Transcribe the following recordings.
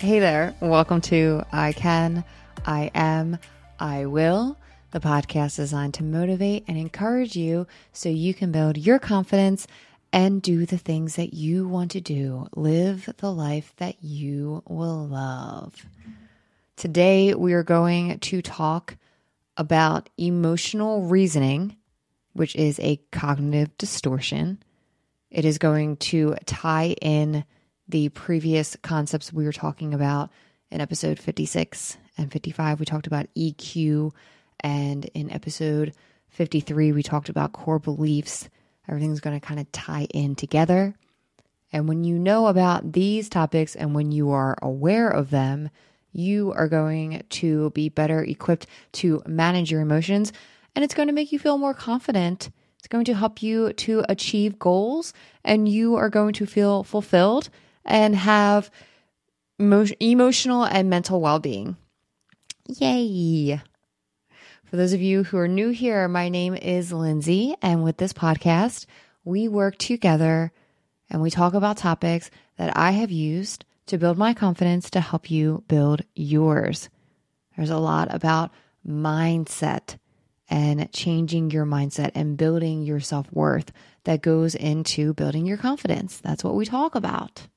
Hey there. Welcome to I Can, I Am, I Will, the podcast designed to motivate and encourage you so you can build your confidence and do the things that you want to do. Live the life that you will love. Today, we are going to talk about emotional reasoning, which is a cognitive distortion. It is going to tie in the previous concepts we were talking about in episode 56 and 55. We talked about EQ, and in episode 53, we talked about core beliefs. Everything's going to kind of tie in together. And when you know about these topics and when you are aware of them, you are going to be better equipped to manage your emotions and it's going to make you feel more confident. It's going to help you to achieve goals and you are going to feel fulfilled and have emo- emotional and mental well being. Yay! For those of you who are new here, my name is Lindsay, and with this podcast, we work together and we talk about topics that I have used to build my confidence to help you build yours. There's a lot about mindset and changing your mindset and building your self worth that goes into building your confidence. That's what we talk about.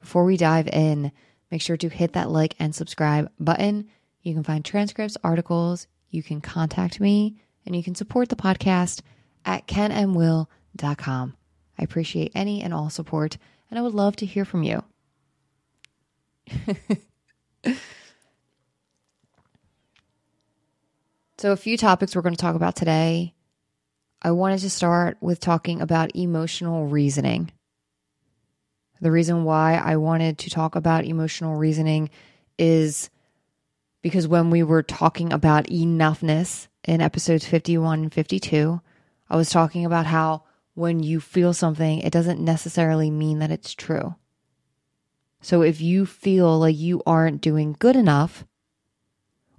Before we dive in, make sure to hit that like and subscribe button. You can find transcripts, articles, you can contact me, and you can support the podcast at kenandwill.com. I appreciate any and all support, and I would love to hear from you. so, a few topics we're going to talk about today. I wanted to start with talking about emotional reasoning. The reason why I wanted to talk about emotional reasoning is because when we were talking about enoughness in episodes 51 and 52, I was talking about how when you feel something, it doesn't necessarily mean that it's true. So if you feel like you aren't doing good enough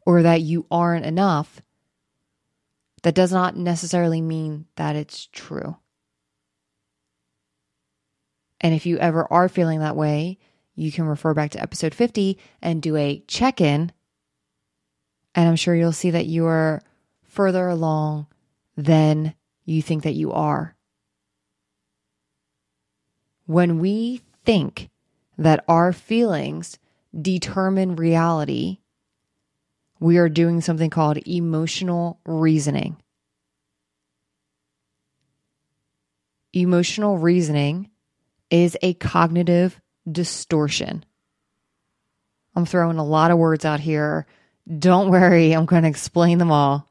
or that you aren't enough, that does not necessarily mean that it's true. And if you ever are feeling that way, you can refer back to episode 50 and do a check in. And I'm sure you'll see that you are further along than you think that you are. When we think that our feelings determine reality, we are doing something called emotional reasoning. Emotional reasoning is a cognitive distortion. I'm throwing a lot of words out here. Don't worry, I'm going to explain them all.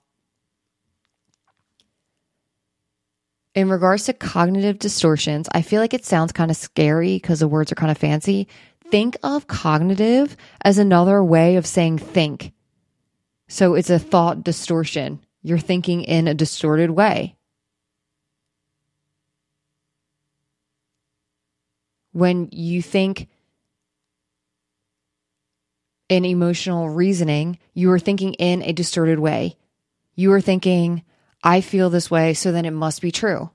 In regards to cognitive distortions, I feel like it sounds kind of scary because the words are kind of fancy. Think of cognitive as another way of saying think. So it's a thought distortion. You're thinking in a distorted way. When you think in emotional reasoning, you are thinking in a distorted way. You are thinking, I feel this way, so then it must be true.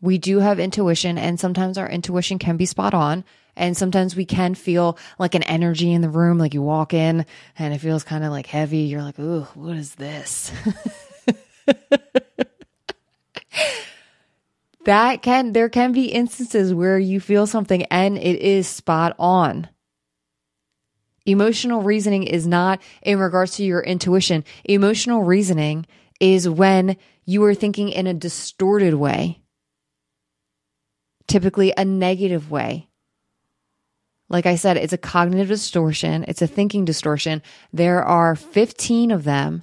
We do have intuition, and sometimes our intuition can be spot on. And sometimes we can feel like an energy in the room, like you walk in and it feels kind of like heavy. You're like, ooh, what is this? that can there can be instances where you feel something and it is spot on. Emotional reasoning is not in regards to your intuition. Emotional reasoning is when you are thinking in a distorted way typically a negative way. Like i said it's a cognitive distortion. It's a thinking distortion. There are 15 of them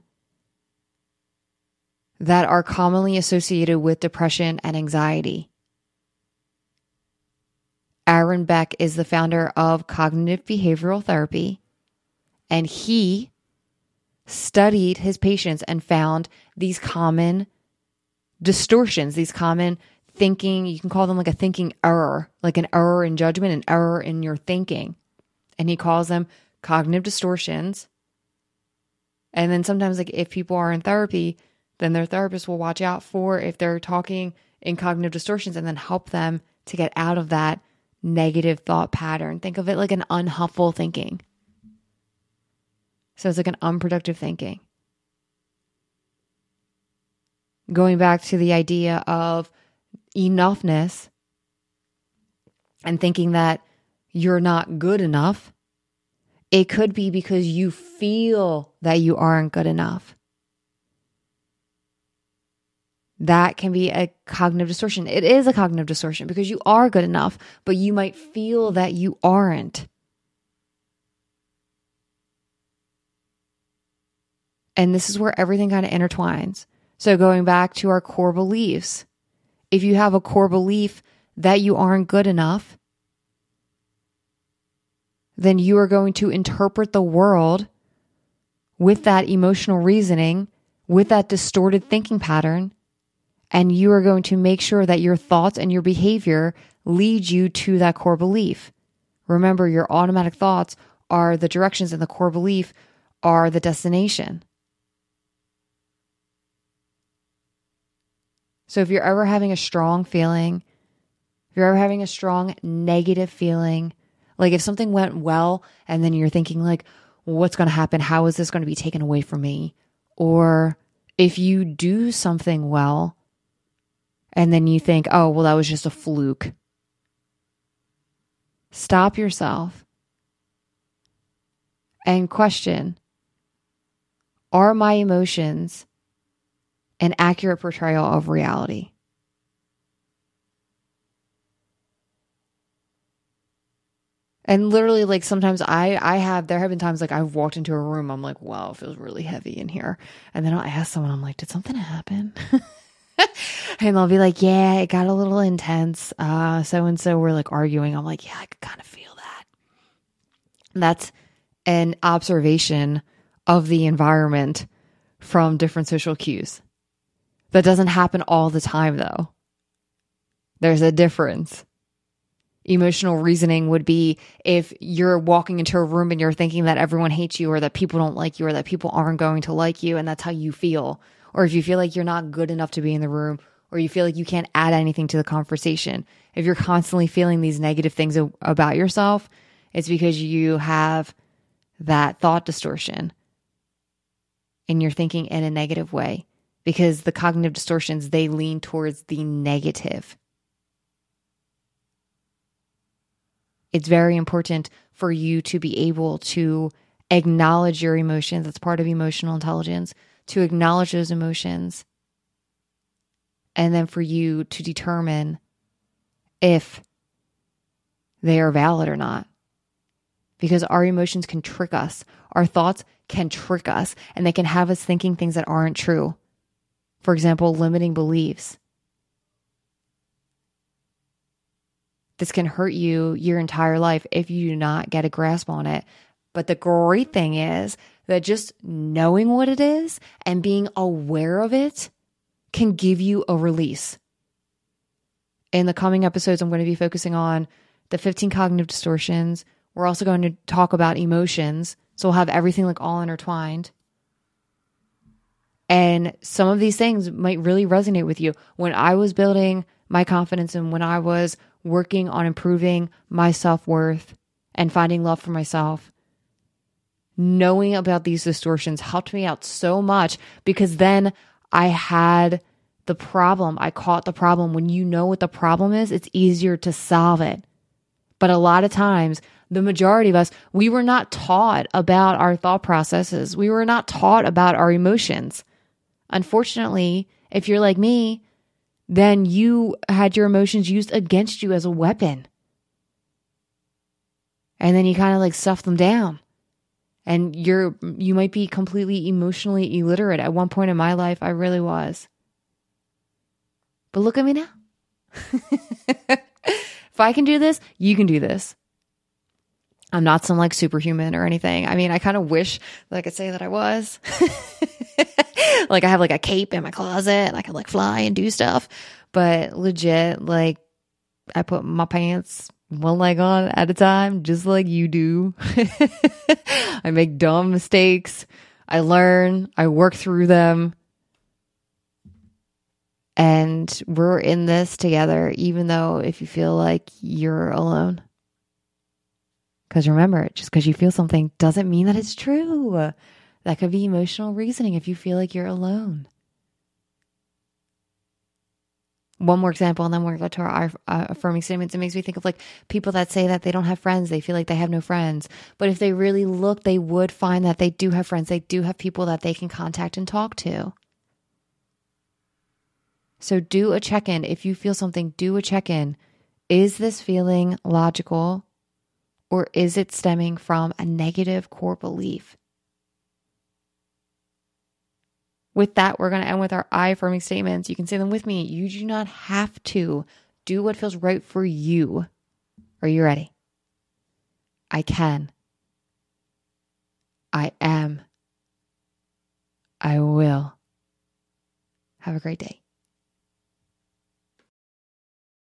that are commonly associated with depression and anxiety. Aaron Beck is the founder of cognitive behavioral therapy, and he studied his patients and found these common distortions, these common thinking, you can call them like a thinking error, like an error in judgment, an error in your thinking. And he calls them cognitive distortions. And then sometimes, like if people are in therapy, then their therapist will watch out for if they're talking in cognitive distortions and then help them to get out of that negative thought pattern. Think of it like an unhelpful thinking. So it's like an unproductive thinking. Going back to the idea of enoughness and thinking that you're not good enough, it could be because you feel that you aren't good enough. That can be a cognitive distortion. It is a cognitive distortion because you are good enough, but you might feel that you aren't. And this is where everything kind of intertwines. So, going back to our core beliefs, if you have a core belief that you aren't good enough, then you are going to interpret the world with that emotional reasoning, with that distorted thinking pattern, and you are going to make sure that your thoughts and your behavior lead you to that core belief. Remember, your automatic thoughts are the directions, and the core belief are the destination. So if you're ever having a strong feeling, if you're ever having a strong negative feeling, like if something went well and then you're thinking like, what's going to happen? How is this going to be taken away from me? Or if you do something well and then you think, oh, well, that was just a fluke. Stop yourself and question Are my emotions an accurate portrayal of reality? And literally, like sometimes I, I have, there have been times like I've walked into a room, I'm like, wow, it feels really heavy in here. And then I'll ask someone, I'm like, did something happen? and they'll be like, yeah, it got a little intense. Uh, so and so we're like arguing. I'm like, yeah, I could kind of feel that. That's an observation of the environment from different social cues. That doesn't happen all the time, though. There's a difference emotional reasoning would be if you're walking into a room and you're thinking that everyone hates you or that people don't like you or that people aren't going to like you and that's how you feel or if you feel like you're not good enough to be in the room or you feel like you can't add anything to the conversation. If you're constantly feeling these negative things about yourself it's because you have that thought distortion. And you're thinking in a negative way because the cognitive distortions they lean towards the negative. It's very important for you to be able to acknowledge your emotions. That's part of emotional intelligence, to acknowledge those emotions. And then for you to determine if they are valid or not. Because our emotions can trick us, our thoughts can trick us, and they can have us thinking things that aren't true. For example, limiting beliefs. This can hurt you your entire life if you do not get a grasp on it. But the great thing is that just knowing what it is and being aware of it can give you a release. In the coming episodes, I'm going to be focusing on the 15 cognitive distortions. We're also going to talk about emotions. So we'll have everything like all intertwined. And some of these things might really resonate with you. When I was building my confidence and when I was working on improving my self worth and finding love for myself, knowing about these distortions helped me out so much because then I had the problem. I caught the problem. When you know what the problem is, it's easier to solve it. But a lot of times, the majority of us, we were not taught about our thought processes. We were not taught about our emotions. Unfortunately, if you're like me, then you had your emotions used against you as a weapon. And then you kind of like stuff them down. And you're you might be completely emotionally illiterate. At one point in my life, I really was. But look at me now. if I can do this, you can do this. I'm not some like superhuman or anything. I mean, I kind of wish that I could say that I was. like I have like a cape in my closet and I can like fly and do stuff. But legit, like I put my pants one leg on at a time, just like you do. I make dumb mistakes. I learn, I work through them. And we're in this together, even though if you feel like you're alone. Because remember, just because you feel something doesn't mean that it's true. That could be emotional reasoning if you feel like you're alone. One more example, and then we're going to our uh, affirming statements. It makes me think of like people that say that they don't have friends. They feel like they have no friends. But if they really look, they would find that they do have friends. They do have people that they can contact and talk to. So do a check in. If you feel something, do a check in. Is this feeling logical or is it stemming from a negative core belief? With that, we're going to end with our I affirming statements. You can say them with me. You do not have to do what feels right for you. Are you ready? I can. I am. I will. Have a great day.